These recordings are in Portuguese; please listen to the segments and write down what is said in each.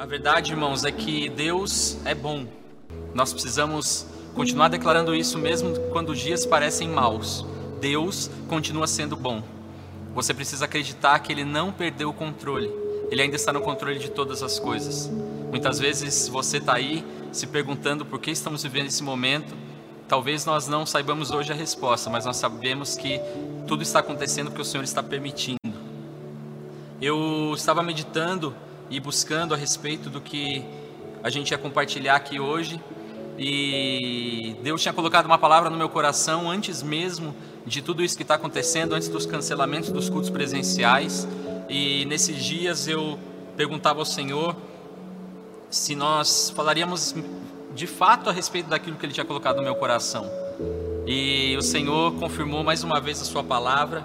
A verdade, irmãos, é que Deus é bom. Nós precisamos continuar declarando isso mesmo quando os dias parecem maus. Deus continua sendo bom. Você precisa acreditar que Ele não perdeu o controle. Ele ainda está no controle de todas as coisas. Muitas vezes você está aí se perguntando por que estamos vivendo esse momento. Talvez nós não saibamos hoje a resposta, mas nós sabemos que tudo está acontecendo porque o Senhor está permitindo. Eu estava meditando e buscando a respeito do que a gente ia compartilhar aqui hoje. E Deus tinha colocado uma palavra no meu coração antes mesmo de tudo isso que está acontecendo, antes dos cancelamentos dos cultos presenciais. E nesses dias eu perguntava ao Senhor se nós falaríamos de fato a respeito daquilo que Ele tinha colocado no meu coração. E o Senhor confirmou mais uma vez a Sua palavra.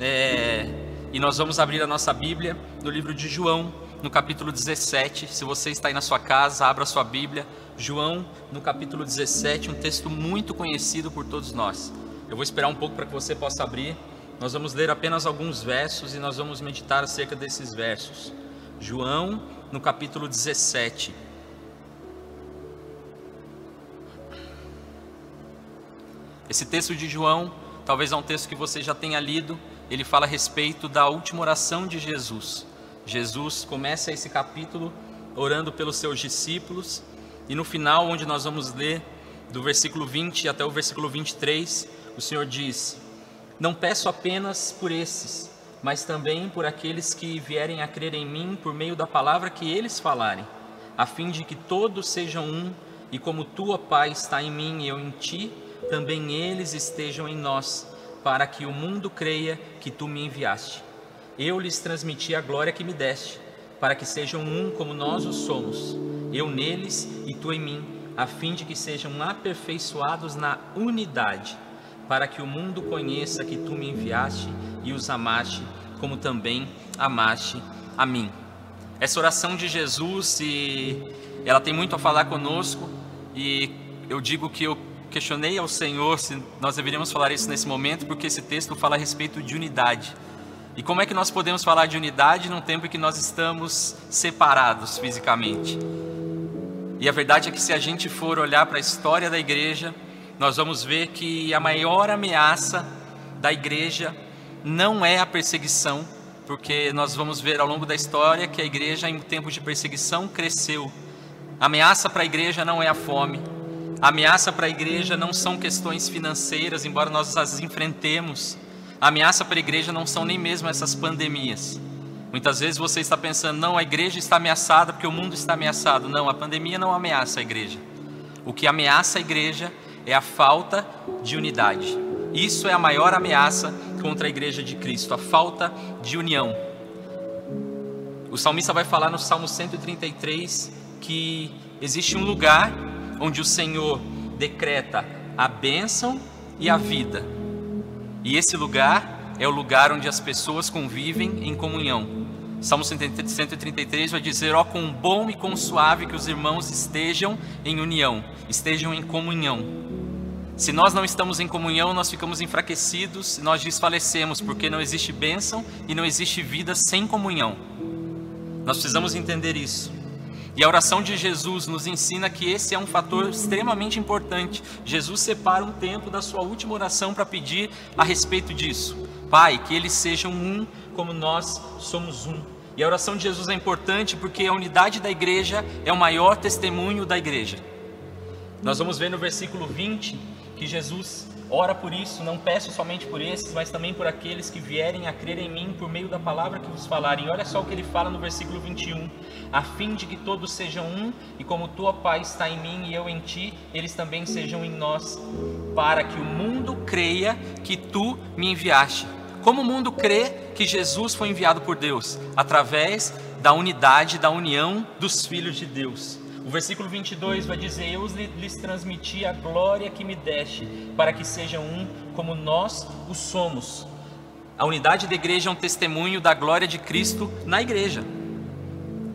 É, e nós vamos abrir a nossa Bíblia no livro de João, no capítulo 17. Se você está aí na sua casa, abra sua Bíblia. João, no capítulo 17, um texto muito conhecido por todos nós. Eu vou esperar um pouco para que você possa abrir. Nós vamos ler apenas alguns versos e nós vamos meditar acerca desses versos. João, no capítulo 17. Esse texto de João, talvez é um texto que você já tenha lido, ele fala a respeito da última oração de Jesus. Jesus começa esse capítulo orando pelos seus discípulos, e no final, onde nós vamos ler, do versículo 20 até o versículo 23, o Senhor diz: Não peço apenas por esses, mas também por aqueles que vierem a crer em mim por meio da palavra que eles falarem, a fim de que todos sejam um, e como tua Pai está em mim e eu em ti, também eles estejam em nós, para que o mundo creia que tu me enviaste. Eu lhes transmiti a glória que me deste, para que sejam um como nós o somos, eu neles e tu em mim, a fim de que sejam aperfeiçoados na unidade, para que o mundo conheça que tu me enviaste e os amaste, como também amaste a mim. Essa oração de Jesus, e ela tem muito a falar conosco, e eu digo que eu questionei ao Senhor se nós deveríamos falar isso nesse momento, porque esse texto fala a respeito de unidade. E como é que nós podemos falar de unidade num tempo em que nós estamos separados fisicamente? E a verdade é que se a gente for olhar para a história da igreja, nós vamos ver que a maior ameaça da igreja não é a perseguição, porque nós vamos ver ao longo da história que a igreja, em tempos de perseguição, cresceu. A ameaça para a igreja não é a fome, a ameaça para a igreja não são questões financeiras, embora nós as enfrentemos. A ameaça para a igreja não são nem mesmo essas pandemias. Muitas vezes você está pensando, não, a igreja está ameaçada porque o mundo está ameaçado. Não, a pandemia não ameaça a igreja. O que ameaça a igreja é a falta de unidade. Isso é a maior ameaça contra a igreja de Cristo, a falta de união. O salmista vai falar no Salmo 133 que existe um lugar onde o Senhor decreta a bênção e a vida e esse lugar é o lugar onde as pessoas convivem em comunhão. Salmo 133 vai dizer: Ó, oh, bom e quão suave que os irmãos estejam em união, estejam em comunhão. Se nós não estamos em comunhão, nós ficamos enfraquecidos, nós desfalecemos, porque não existe bênção e não existe vida sem comunhão. Nós precisamos entender isso. E a oração de Jesus nos ensina que esse é um fator extremamente importante. Jesus separa um tempo da sua última oração para pedir a respeito disso. Pai, que eles sejam um como nós somos um. E a oração de Jesus é importante porque a unidade da igreja é o maior testemunho da igreja. Nós vamos ver no versículo 20 que Jesus Ora por isso, não peço somente por esses, mas também por aqueles que vierem a crer em mim por meio da palavra que vos falarem. Olha só o que ele fala no versículo 21. A fim de que todos sejam um, e como tua Pai está em mim e eu em ti, eles também sejam em nós, para que o mundo creia que tu me enviaste. Como o mundo crê que Jesus foi enviado por Deus? Através da unidade, da união dos filhos de Deus. O versículo 22 vai dizer: Eu lhes transmiti a glória que me deste, para que sejam um como nós o somos. A unidade da igreja é um testemunho da glória de Cristo na igreja.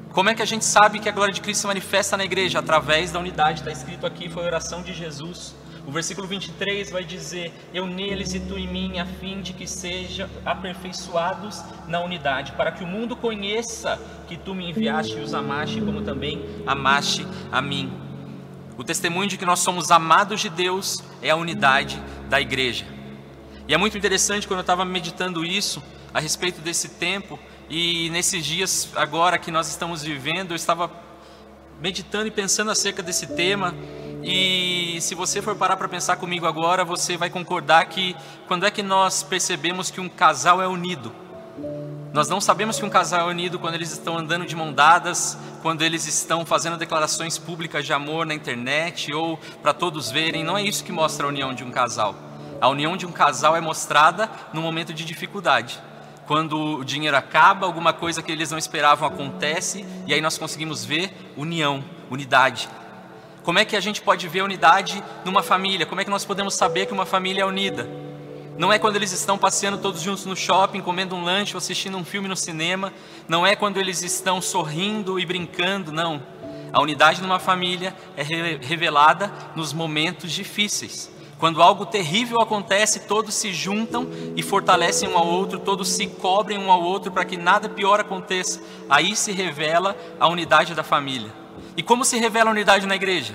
Como é que a gente sabe que a glória de Cristo se manifesta na igreja? Através da unidade. Está escrito aqui, foi a oração de Jesus. O versículo 23 vai dizer: Eu neles e tu em mim, a fim de que sejam aperfeiçoados na unidade, para que o mundo conheça que tu me enviaste e os amaste, como também amaste a mim. O testemunho de que nós somos amados de Deus é a unidade da igreja. E é muito interessante quando eu estava meditando isso a respeito desse tempo e nesses dias agora que nós estamos vivendo, eu estava meditando e pensando acerca desse tema e se você for parar para pensar comigo agora, você vai concordar que quando é que nós percebemos que um casal é unido? Nós não sabemos que um casal é unido quando eles estão andando de mão dadas, quando eles estão fazendo declarações públicas de amor na internet ou para todos verem. Não é isso que mostra a união de um casal. A união de um casal é mostrada no momento de dificuldade. Quando o dinheiro acaba, alguma coisa que eles não esperavam acontece e aí nós conseguimos ver união, unidade. Como é que a gente pode ver unidade numa família? Como é que nós podemos saber que uma família é unida? Não é quando eles estão passeando todos juntos no shopping, comendo um lanche ou assistindo um filme no cinema. Não é quando eles estão sorrindo e brincando, não. A unidade numa família é revelada nos momentos difíceis. Quando algo terrível acontece, todos se juntam e fortalecem um ao outro, todos se cobrem um ao outro para que nada pior aconteça. Aí se revela a unidade da família. E como se revela a unidade na igreja?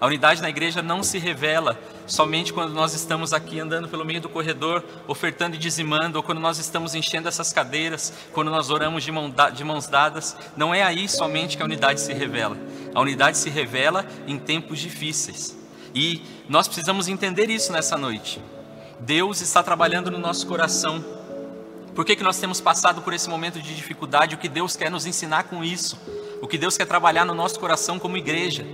A unidade na igreja não se revela somente quando nós estamos aqui andando pelo meio do corredor, ofertando e dizimando, ou quando nós estamos enchendo essas cadeiras, quando nós oramos de, mão, de mãos dadas. Não é aí somente que a unidade se revela. A unidade se revela em tempos difíceis. E nós precisamos entender isso nessa noite. Deus está trabalhando no nosso coração. Por que, que nós temos passado por esse momento de dificuldade? O que Deus quer nos ensinar com isso? O que Deus quer trabalhar no nosso coração como igreja.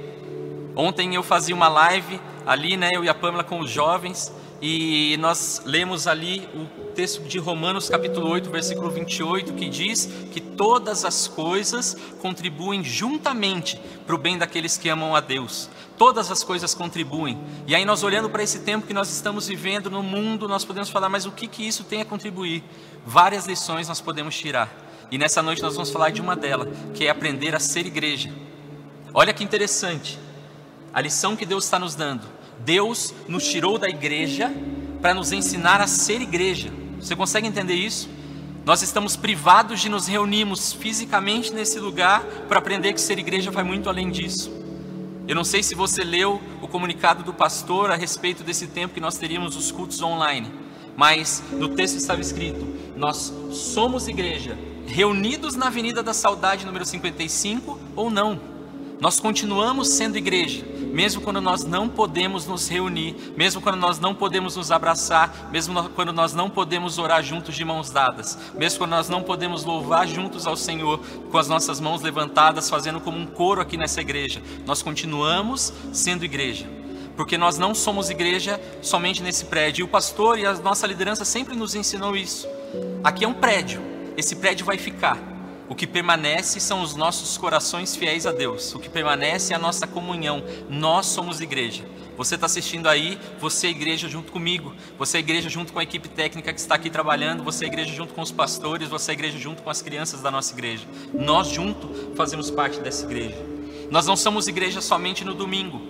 Ontem eu fazia uma live ali, né, eu e a Pâmela com os jovens, e nós lemos ali o texto de Romanos capítulo 8, versículo 28, que diz que todas as coisas contribuem juntamente para o bem daqueles que amam a Deus. Todas as coisas contribuem. E aí nós olhando para esse tempo que nós estamos vivendo no mundo, nós podemos falar, mas o que que isso tem a contribuir? Várias lições nós podemos tirar. E nessa noite nós vamos falar de uma delas, que é aprender a ser igreja. Olha que interessante, a lição que Deus está nos dando. Deus nos tirou da igreja para nos ensinar a ser igreja. Você consegue entender isso? Nós estamos privados de nos reunirmos fisicamente nesse lugar para aprender que ser igreja vai muito além disso. Eu não sei se você leu o comunicado do pastor a respeito desse tempo que nós teríamos os cultos online, mas no texto estava escrito: Nós somos igreja reunidos na Avenida da Saudade, número 55, ou não. Nós continuamos sendo igreja, mesmo quando nós não podemos nos reunir, mesmo quando nós não podemos nos abraçar, mesmo quando nós não podemos orar juntos de mãos dadas, mesmo quando nós não podemos louvar juntos ao Senhor com as nossas mãos levantadas, fazendo como um coro aqui nessa igreja. Nós continuamos sendo igreja porque nós não somos igreja somente nesse prédio. E o pastor e a nossa liderança sempre nos ensinou isso. Aqui é um prédio, esse prédio vai ficar. O que permanece são os nossos corações fiéis a Deus. O que permanece é a nossa comunhão. Nós somos igreja. Você está assistindo aí, você é igreja junto comigo. Você é igreja junto com a equipe técnica que está aqui trabalhando. Você é igreja junto com os pastores. Você é igreja junto com as crianças da nossa igreja. Nós juntos fazemos parte dessa igreja. Nós não somos igreja somente no domingo.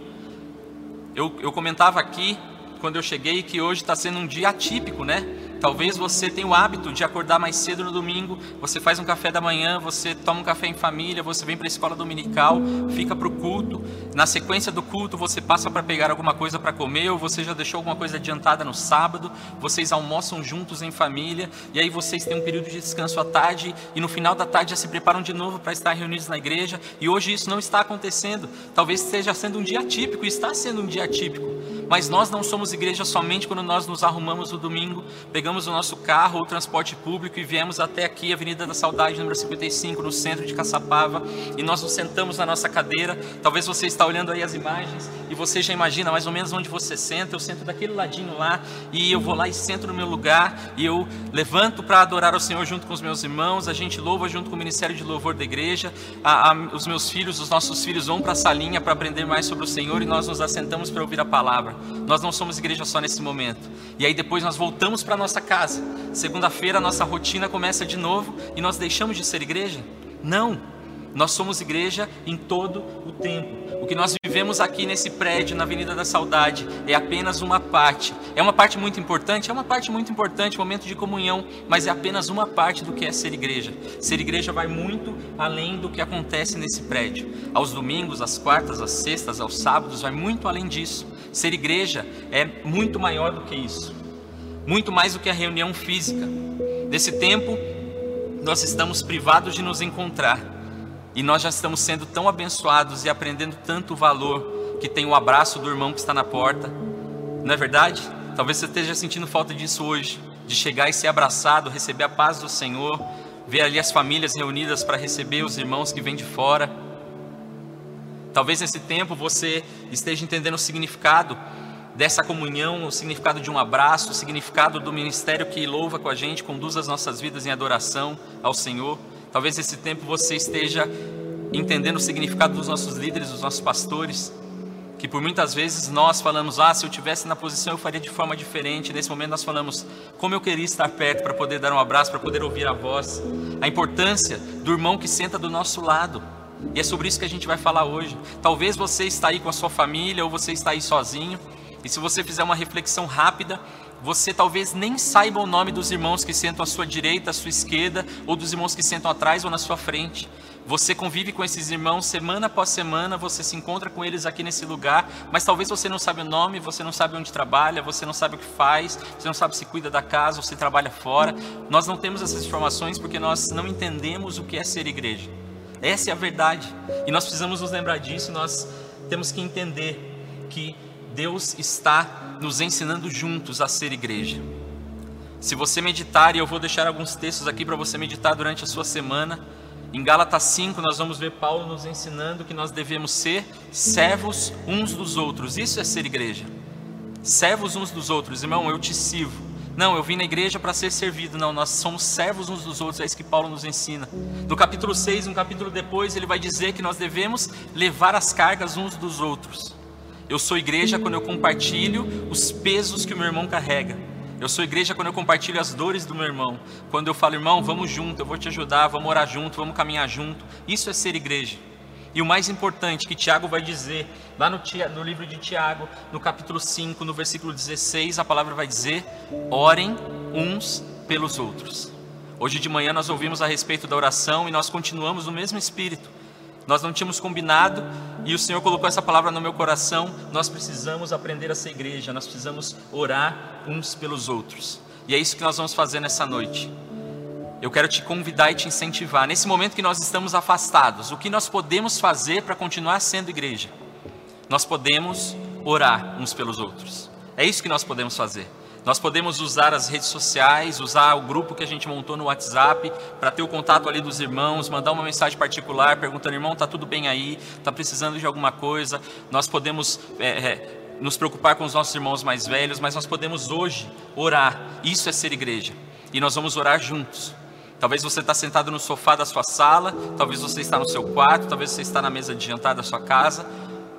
Eu, eu comentava aqui quando eu cheguei que hoje está sendo um dia atípico, né? Talvez você tenha o hábito de acordar mais cedo no domingo, você faz um café da manhã, você toma um café em família, você vem para a escola dominical, fica para o culto. Na sequência do culto, você passa para pegar alguma coisa para comer, ou você já deixou alguma coisa adiantada no sábado, vocês almoçam juntos em família, e aí vocês têm um período de descanso à tarde, e no final da tarde já se preparam de novo para estar reunidos na igreja, e hoje isso não está acontecendo. Talvez esteja sendo um dia típico, está sendo um dia típico. Mas nós não somos igreja somente quando nós nos arrumamos no domingo, pegamos o nosso carro ou transporte público e viemos até aqui, Avenida da Saudade, número 55, no centro de Caçapava, e nós nos sentamos na nossa cadeira. Talvez você está olhando aí as imagens e você já imagina mais ou menos onde você senta. Eu sento daquele ladinho lá e eu vou lá e sento no meu lugar e eu levanto para adorar o Senhor junto com os meus irmãos. A gente louva junto com o Ministério de Louvor da igreja. A, a, os meus filhos, os nossos filhos vão para a salinha para aprender mais sobre o Senhor e nós nos assentamos para ouvir a palavra. Nós não somos igreja só nesse momento. E aí depois nós voltamos para nossa casa. Segunda-feira a nossa rotina começa de novo e nós deixamos de ser igreja? Não. Nós somos igreja em todo o tempo. O que nós vivemos aqui nesse prédio, na Avenida da Saudade, é apenas uma parte. É uma parte muito importante? É uma parte muito importante, momento de comunhão, mas é apenas uma parte do que é ser igreja. Ser igreja vai muito além do que acontece nesse prédio. Aos domingos, às quartas, às sextas, aos sábados, vai muito além disso. Ser igreja é muito maior do que isso. Muito mais do que a reunião física. Nesse tempo, nós estamos privados de nos encontrar e nós já estamos sendo tão abençoados e aprendendo tanto valor que tem o abraço do irmão que está na porta. Não é verdade? Talvez você esteja sentindo falta disso hoje, de chegar e ser abraçado, receber a paz do Senhor, ver ali as famílias reunidas para receber os irmãos que vêm de fora. Talvez nesse tempo você esteja entendendo o significado dessa comunhão, o significado de um abraço, o significado do ministério que louva com a gente, conduz as nossas vidas em adoração ao Senhor. Talvez esse tempo você esteja entendendo o significado dos nossos líderes, dos nossos pastores, que por muitas vezes nós falamos, ah, se eu tivesse na posição eu faria de forma diferente. Nesse momento nós falamos, como eu queria estar perto para poder dar um abraço, para poder ouvir a voz, a importância do irmão que senta do nosso lado. E é sobre isso que a gente vai falar hoje. Talvez você está aí com a sua família ou você está aí sozinho. E se você fizer uma reflexão rápida, você talvez nem saiba o nome dos irmãos que sentam à sua direita, à sua esquerda, ou dos irmãos que sentam atrás ou na sua frente. Você convive com esses irmãos semana após semana, você se encontra com eles aqui nesse lugar, mas talvez você não sabe o nome, você não sabe onde trabalha, você não sabe o que faz, você não sabe se cuida da casa ou se trabalha fora. Nós não temos essas informações porque nós não entendemos o que é ser igreja. Essa é a verdade. E nós precisamos nos lembrar disso, nós temos que entender que Deus está nos ensinando juntos a ser igreja. Se você meditar, e eu vou deixar alguns textos aqui para você meditar durante a sua semana, em Gálatas 5 nós vamos ver Paulo nos ensinando que nós devemos ser servos uns dos outros. Isso é ser igreja. Servos uns dos outros. Irmão, eu te sirvo. Não, eu vim na igreja para ser servido. Não, nós somos servos uns dos outros. É isso que Paulo nos ensina. No capítulo 6, um capítulo depois, ele vai dizer que nós devemos levar as cargas uns dos outros. Eu sou igreja quando eu compartilho os pesos que o meu irmão carrega. Eu sou igreja quando eu compartilho as dores do meu irmão. Quando eu falo, irmão, vamos junto, eu vou te ajudar, vamos orar junto, vamos caminhar junto. Isso é ser igreja. E o mais importante que Tiago vai dizer, lá no, no, livro de Tiago, no capítulo 5, no versículo 16, a palavra vai dizer: orem uns pelos outros. Hoje de manhã nós ouvimos a respeito da oração e nós continuamos no mesmo espírito. Nós não tínhamos combinado e o Senhor colocou essa palavra no meu coração. Nós precisamos aprender a ser igreja, nós precisamos orar uns pelos outros. E é isso que nós vamos fazer nessa noite. Eu quero te convidar e te incentivar. Nesse momento que nós estamos afastados, o que nós podemos fazer para continuar sendo igreja? Nós podemos orar uns pelos outros. É isso que nós podemos fazer. Nós podemos usar as redes sociais, usar o grupo que a gente montou no WhatsApp para ter o contato ali dos irmãos, mandar uma mensagem particular perguntando: irmão, tá tudo bem aí? Tá precisando de alguma coisa? Nós podemos é, é, nos preocupar com os nossos irmãos mais velhos, mas nós podemos hoje orar. Isso é ser igreja. E nós vamos orar juntos. Talvez você está sentado no sofá da sua sala, talvez você está no seu quarto, talvez você está na mesa de jantar da sua casa.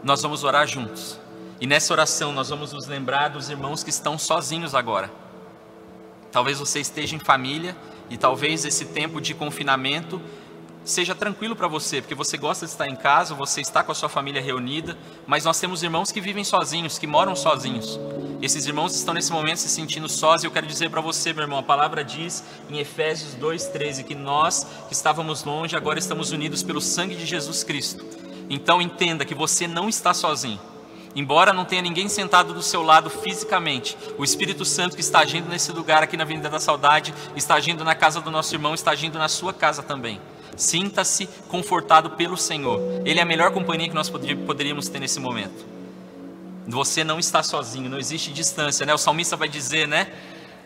Nós vamos orar juntos. E nessa oração nós vamos nos lembrar dos irmãos que estão sozinhos agora. Talvez você esteja em família e talvez esse tempo de confinamento seja tranquilo para você, porque você gosta de estar em casa, você está com a sua família reunida, mas nós temos irmãos que vivem sozinhos, que moram sozinhos. Esses irmãos estão nesse momento se sentindo sós, e eu quero dizer para você, meu irmão, a palavra diz em Efésios 2:13 que nós que estávamos longe agora estamos unidos pelo sangue de Jesus Cristo. Então entenda que você não está sozinho. Embora não tenha ninguém sentado do seu lado fisicamente, o Espírito Santo que está agindo nesse lugar aqui na Avenida da Saudade, está agindo na casa do nosso irmão, está agindo na sua casa também. Sinta-se confortado pelo Senhor. Ele é a melhor companhia que nós poderíamos ter nesse momento. Você não está sozinho, não existe distância, né? O salmista vai dizer, né?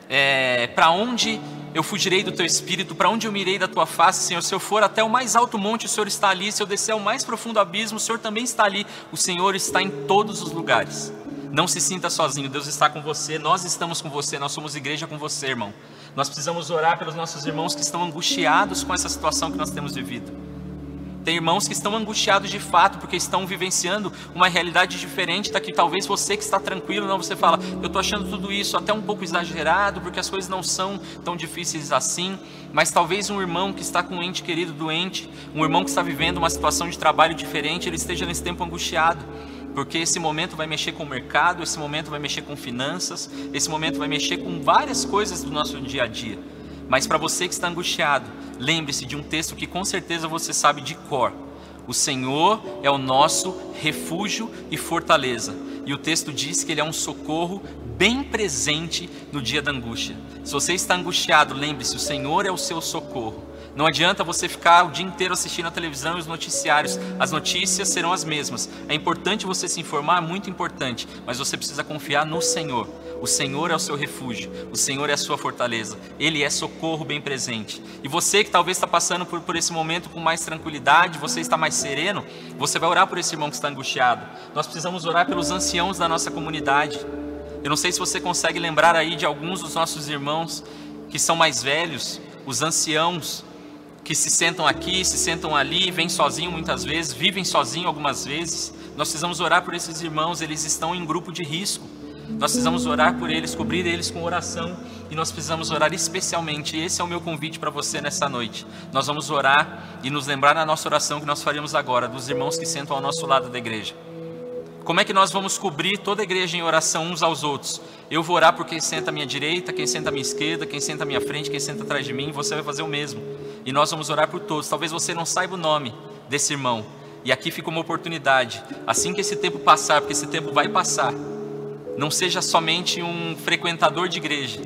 É, para onde eu fugirei do teu espírito, para onde eu mirei da tua face, Senhor? Se eu for até o mais alto monte, o Senhor está ali. Se eu descer ao mais profundo abismo, o Senhor também está ali. O Senhor está em todos os lugares. Não se sinta sozinho, Deus está com você, nós estamos com você, nós somos igreja com você, irmão. Nós precisamos orar pelos nossos irmãos que estão angustiados com essa situação que nós temos vivido. Tem irmãos que estão angustiados de fato, porque estão vivenciando uma realidade diferente da que talvez você que está tranquilo, não, você fala, eu estou achando tudo isso até um pouco exagerado, porque as coisas não são tão difíceis assim, mas talvez um irmão que está com um ente querido doente, um irmão que está vivendo uma situação de trabalho diferente, ele esteja nesse tempo angustiado porque esse momento vai mexer com o mercado, esse momento vai mexer com finanças, esse momento vai mexer com várias coisas do nosso dia a dia. Mas para você que está angustiado, lembre-se de um texto que com certeza você sabe de cor. O Senhor é o nosso refúgio e fortaleza. E o texto diz que ele é um socorro bem presente no dia da angústia. Se você está angustiado, lembre-se, o Senhor é o seu socorro. Não adianta você ficar o dia inteiro assistindo a televisão e os noticiários. As notícias serão as mesmas. É importante você se informar, muito importante, mas você precisa confiar no Senhor. O Senhor é o seu refúgio, o Senhor é a sua fortaleza, Ele é socorro bem presente. E você que talvez está passando por, por esse momento com mais tranquilidade, você está mais sereno, você vai orar por esse irmão que está angustiado. Nós precisamos orar pelos anciãos da nossa comunidade. Eu não sei se você consegue lembrar aí de alguns dos nossos irmãos que são mais velhos, os anciãos, que se sentam aqui, se sentam ali, vêm sozinho muitas vezes, vivem sozinho algumas vezes. Nós precisamos orar por esses irmãos, eles estão em grupo de risco. Nós precisamos orar por eles, cobrir eles com oração e nós precisamos orar especialmente. Esse é o meu convite para você nessa noite. Nós vamos orar e nos lembrar na nossa oração que nós faríamos agora dos irmãos que sentam ao nosso lado da igreja. Como é que nós vamos cobrir toda a igreja em oração uns aos outros? Eu vou orar por quem senta à minha direita, quem senta à minha esquerda, quem senta à minha frente, quem senta atrás de mim, você vai fazer o mesmo e nós vamos orar por todos. Talvez você não saiba o nome desse irmão, e aqui fica uma oportunidade. Assim que esse tempo passar, porque esse tempo vai passar, não seja somente um frequentador de igreja.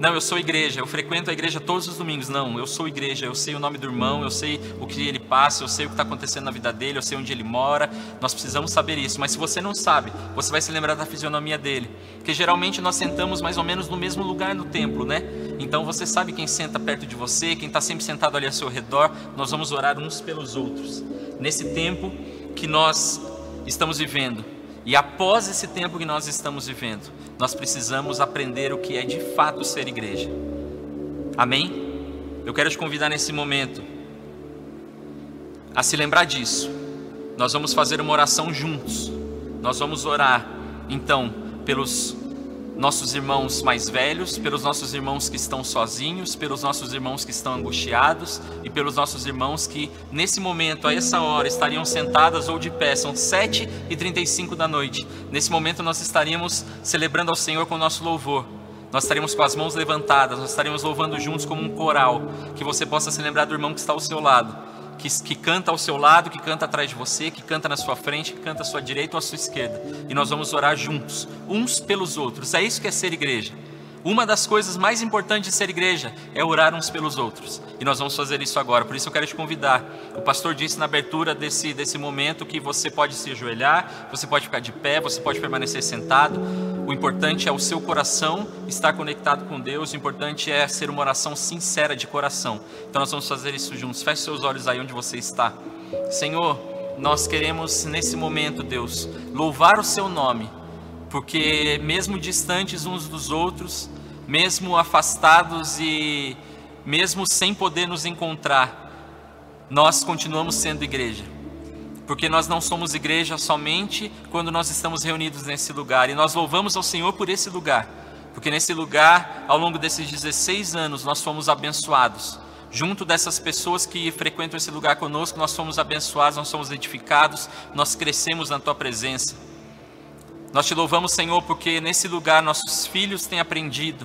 Não, eu sou igreja, eu frequento a igreja todos os domingos. Não, eu sou igreja, eu sei o nome do irmão, eu sei o que ele passa, eu sei o que está acontecendo na vida dele, eu sei onde ele mora. Nós precisamos saber isso. Mas se você não sabe, você vai se lembrar da fisionomia dele. Porque geralmente nós sentamos mais ou menos no mesmo lugar no templo, né? Então você sabe quem senta perto de você, quem está sempre sentado ali ao seu redor. Nós vamos orar uns pelos outros. Nesse tempo que nós estamos vivendo. E após esse tempo que nós estamos vivendo, nós precisamos aprender o que é de fato ser igreja. Amém? Eu quero te convidar nesse momento a se lembrar disso. Nós vamos fazer uma oração juntos. Nós vamos orar, então, pelos nossos irmãos mais velhos, pelos nossos irmãos que estão sozinhos, pelos nossos irmãos que estão angustiados e pelos nossos irmãos que nesse momento, a essa hora, estariam sentadas ou de pé. São 7 e 35 da noite. Nesse momento nós estaríamos celebrando ao Senhor com o nosso louvor. Nós estaríamos com as mãos levantadas, nós estaríamos louvando juntos como um coral. Que você possa se lembrar do irmão que está ao seu lado que, que canta ao seu lado, que canta atrás de você, que canta na sua frente, que canta à sua direita ou à sua esquerda. E nós vamos orar juntos, uns pelos outros. É isso que é ser igreja. Uma das coisas mais importantes de ser igreja é orar uns pelos outros. E nós vamos fazer isso agora. Por isso eu quero te convidar. O pastor disse na abertura desse, desse momento que você pode se ajoelhar, você pode ficar de pé, você pode permanecer sentado. O importante é o seu coração estar conectado com Deus. O importante é ser uma oração sincera de coração. Então nós vamos fazer isso juntos. Feche seus olhos aí onde você está. Senhor, nós queremos nesse momento, Deus, louvar o seu nome porque mesmo distantes uns dos outros, mesmo afastados e mesmo sem poder nos encontrar, nós continuamos sendo igreja. Porque nós não somos igreja somente quando nós estamos reunidos nesse lugar, e nós louvamos ao Senhor por esse lugar, porque nesse lugar, ao longo desses 16 anos, nós fomos abençoados. Junto dessas pessoas que frequentam esse lugar conosco, nós fomos abençoados, nós somos edificados, nós crescemos na tua presença. Nós te louvamos, Senhor, porque nesse lugar nossos filhos têm aprendido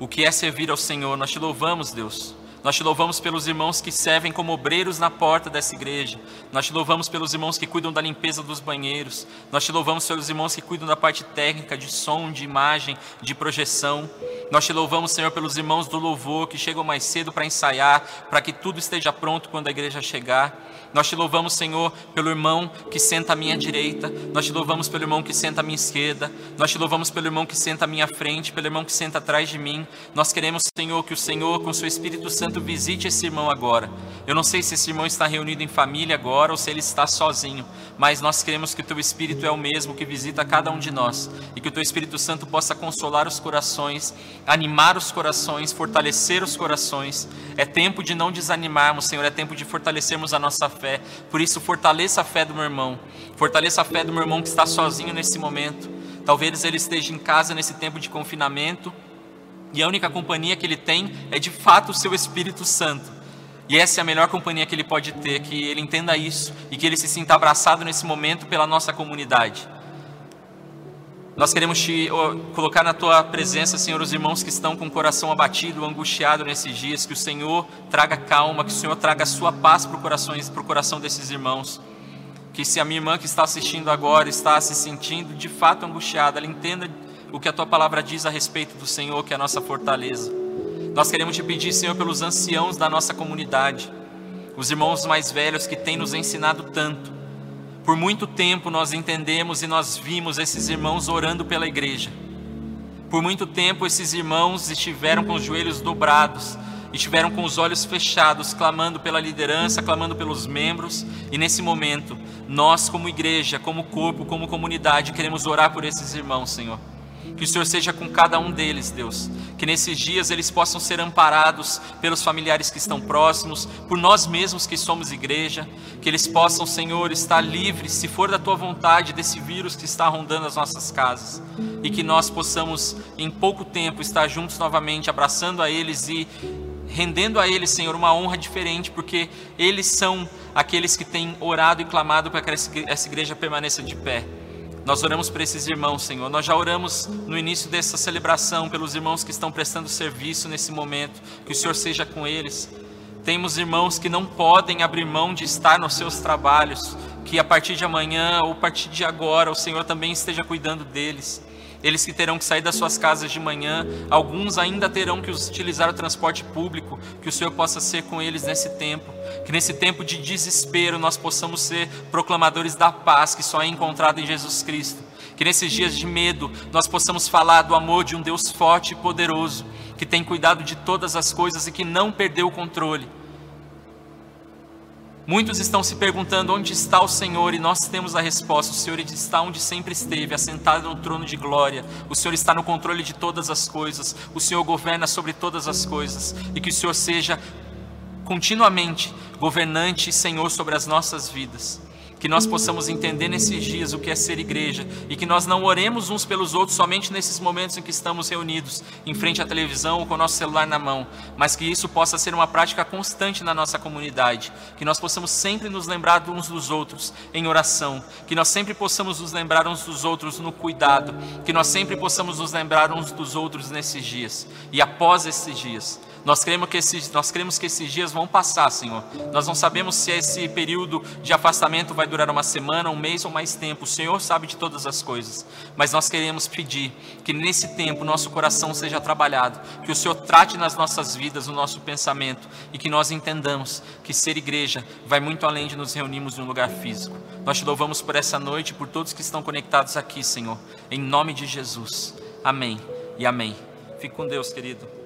o que é servir ao Senhor. Nós te louvamos, Deus. Nós te louvamos pelos irmãos que servem como obreiros na porta dessa igreja. Nós te louvamos pelos irmãos que cuidam da limpeza dos banheiros. Nós te louvamos pelos irmãos que cuidam da parte técnica, de som, de imagem, de projeção. Nós te louvamos, Senhor, pelos irmãos do louvor que chegam mais cedo para ensaiar, para que tudo esteja pronto quando a igreja chegar. Nós te louvamos, Senhor, pelo irmão que senta à minha direita. Nós te louvamos pelo irmão que senta à minha esquerda. Nós te louvamos pelo irmão que senta à minha frente, pelo irmão que senta atrás de mim. Nós queremos, Senhor, que o Senhor, com o seu Espírito Santo, visite esse irmão agora. Eu não sei se esse irmão está reunido em família agora ou se ele está sozinho, mas nós queremos que o teu Espírito é o mesmo que visita cada um de nós e que o teu Espírito Santo possa consolar os corações, animar os corações, fortalecer os corações. É tempo de não desanimarmos, Senhor, é tempo de fortalecermos a nossa fé. Por isso, fortaleça a fé do meu irmão. Fortaleça a fé do meu irmão que está sozinho nesse momento. Talvez ele esteja em casa nesse tempo de confinamento e a única companhia que ele tem é de fato o seu Espírito Santo. E essa é a melhor companhia que ele pode ter, que ele entenda isso e que ele se sinta abraçado nesse momento pela nossa comunidade. Nós queremos te colocar na tua presença, Senhor, os irmãos que estão com o coração abatido, angustiado nesses dias, que o Senhor traga calma, que o Senhor traga a sua paz para o coração, para o coração desses irmãos. Que se a minha irmã que está assistindo agora está se sentindo de fato angustiada, ela entenda o que a tua palavra diz a respeito do Senhor, que é a nossa fortaleza. Nós queremos te pedir, Senhor, pelos anciãos da nossa comunidade, os irmãos mais velhos que têm nos ensinado tanto. Por muito tempo nós entendemos e nós vimos esses irmãos orando pela igreja. Por muito tempo esses irmãos estiveram com os joelhos dobrados, estiveram com os olhos fechados, clamando pela liderança, clamando pelos membros, e nesse momento, nós, como igreja, como corpo, como comunidade, queremos orar por esses irmãos, Senhor. Que o Senhor seja com cada um deles, Deus. Que nesses dias eles possam ser amparados pelos familiares que estão próximos, por nós mesmos que somos igreja. Que eles possam, Senhor, estar livres, se for da tua vontade, desse vírus que está rondando as nossas casas. E que nós possamos, em pouco tempo, estar juntos novamente, abraçando a eles e rendendo a eles, Senhor, uma honra diferente, porque eles são aqueles que têm orado e clamado para que essa igreja permaneça de pé. Nós oramos por esses irmãos, Senhor. Nós já oramos no início dessa celebração pelos irmãos que estão prestando serviço nesse momento. Que o Senhor seja com eles. Temos irmãos que não podem abrir mão de estar nos seus trabalhos. Que a partir de amanhã ou a partir de agora o Senhor também esteja cuidando deles eles que terão que sair das suas casas de manhã, alguns ainda terão que utilizar o transporte público, que o Senhor possa ser com eles nesse tempo, que nesse tempo de desespero nós possamos ser proclamadores da paz que só é encontrada em Jesus Cristo, que nesses dias de medo nós possamos falar do amor de um Deus forte e poderoso, que tem cuidado de todas as coisas e que não perdeu o controle Muitos estão se perguntando onde está o Senhor e nós temos a resposta: o Senhor está onde sempre esteve, assentado no trono de glória. O Senhor está no controle de todas as coisas. O Senhor governa sobre todas as coisas e que o Senhor seja continuamente governante e Senhor sobre as nossas vidas que nós possamos entender nesses dias o que é ser igreja e que nós não oremos uns pelos outros somente nesses momentos em que estamos reunidos em frente à televisão ou com o nosso celular na mão, mas que isso possa ser uma prática constante na nossa comunidade, que nós possamos sempre nos lembrar uns dos outros em oração, que nós sempre possamos nos lembrar uns dos outros no cuidado, que nós sempre possamos nos lembrar uns dos outros nesses dias e após esses dias nós cremos, que esses, nós cremos que esses dias vão passar, Senhor. Nós não sabemos se esse período de afastamento vai durar uma semana, um mês ou mais tempo. O Senhor sabe de todas as coisas. Mas nós queremos pedir que nesse tempo nosso coração seja trabalhado, que o Senhor trate nas nossas vidas, no nosso pensamento e que nós entendamos que ser igreja vai muito além de nos reunirmos em um lugar físico. Nós te louvamos por essa noite, por todos que estão conectados aqui, Senhor. Em nome de Jesus. Amém e amém. Fique com Deus, querido.